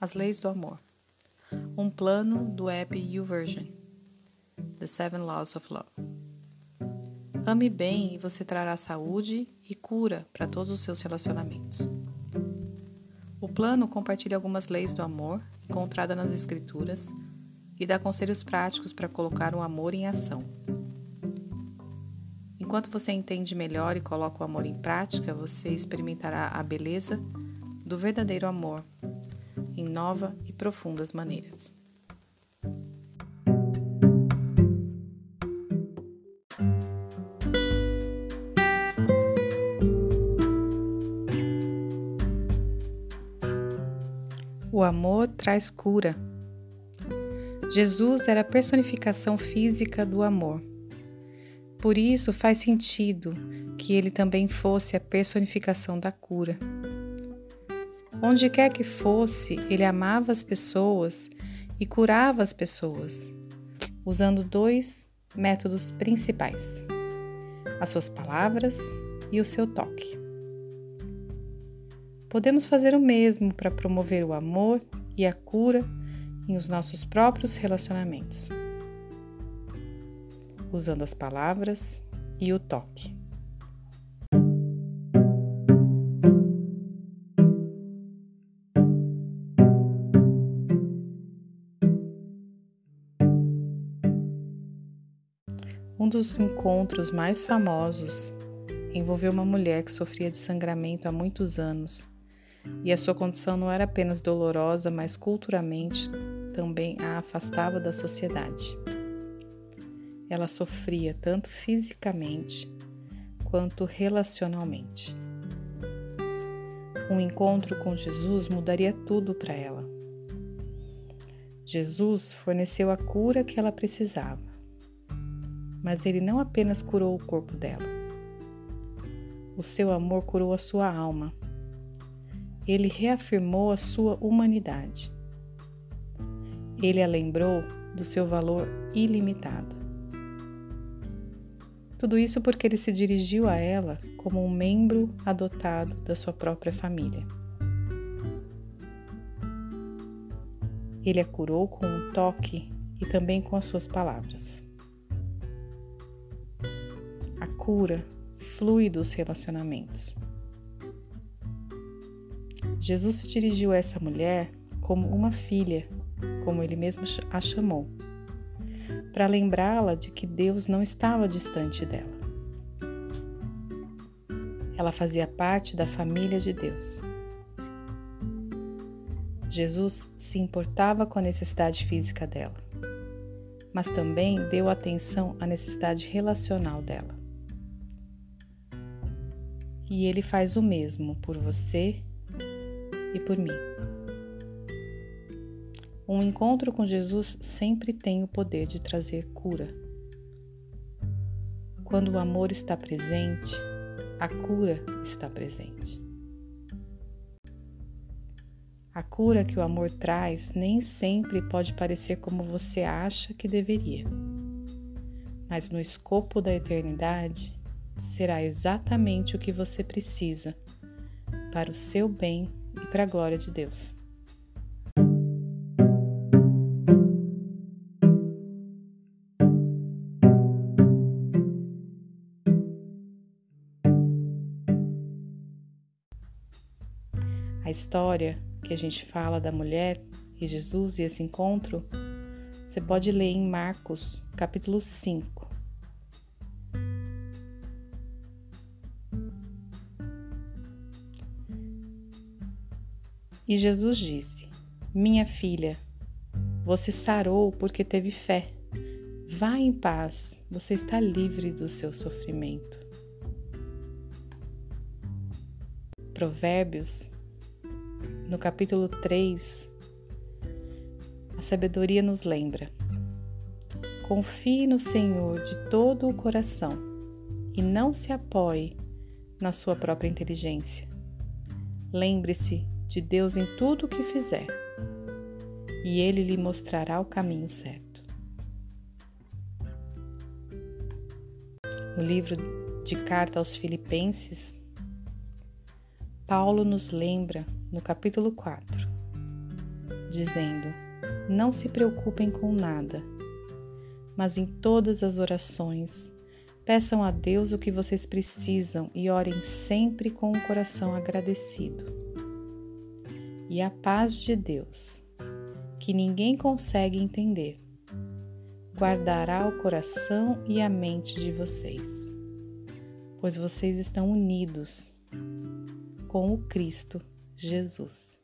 As Leis do Amor. Um plano do app YouVersion. The Seven Laws of Love. Ame bem e você trará saúde e cura para todos os seus relacionamentos. O plano compartilha algumas leis do amor encontradas nas Escrituras e dá conselhos práticos para colocar o amor em ação. Enquanto você entende melhor e coloca o amor em prática, você experimentará a beleza do verdadeiro amor em nova e profundas maneiras. O amor traz cura. Jesus era a personificação física do amor. Por isso faz sentido que ele também fosse a personificação da cura. Onde quer que fosse, ele amava as pessoas e curava as pessoas, usando dois métodos principais: as suas palavras e o seu toque. Podemos fazer o mesmo para promover o amor e a cura em os nossos próprios relacionamentos, usando as palavras e o toque. Dos encontros mais famosos envolveu uma mulher que sofria de sangramento há muitos anos e a sua condição não era apenas dolorosa, mas culturalmente também a afastava da sociedade. Ela sofria tanto fisicamente quanto relacionalmente. Um encontro com Jesus mudaria tudo para ela. Jesus forneceu a cura que ela precisava mas ele não apenas curou o corpo dela. O seu amor curou a sua alma. Ele reafirmou a sua humanidade. Ele a lembrou do seu valor ilimitado. Tudo isso porque ele se dirigiu a ela como um membro adotado da sua própria família. Ele a curou com um toque e também com as suas palavras cura flui dos relacionamentos. Jesus se dirigiu a essa mulher como uma filha, como ele mesmo a chamou, para lembrá-la de que Deus não estava distante dela. Ela fazia parte da família de Deus. Jesus se importava com a necessidade física dela, mas também deu atenção à necessidade relacional dela e Ele faz o mesmo por você e por mim. Um encontro com Jesus sempre tem o poder de trazer cura. Quando o amor está presente, a cura está presente. A cura que o amor traz nem sempre pode parecer como você acha que deveria, mas no escopo da eternidade, será exatamente o que você precisa para o seu bem e para a glória de Deus. A história que a gente fala da mulher e Jesus e esse encontro, você pode ler em Marcos, capítulo 5, E Jesus disse: Minha filha, você sarou porque teve fé. Vá em paz, você está livre do seu sofrimento. Provérbios, no capítulo 3, a sabedoria nos lembra: confie no Senhor de todo o coração e não se apoie na sua própria inteligência. Lembre-se de Deus em tudo o que fizer, e Ele lhe mostrará o caminho certo. No livro de Carta aos Filipenses, Paulo nos lembra, no capítulo 4, dizendo: Não se preocupem com nada, mas em todas as orações, peçam a Deus o que vocês precisam e orem sempre com o coração agradecido. E a paz de Deus, que ninguém consegue entender, guardará o coração e a mente de vocês, pois vocês estão unidos com o Cristo Jesus.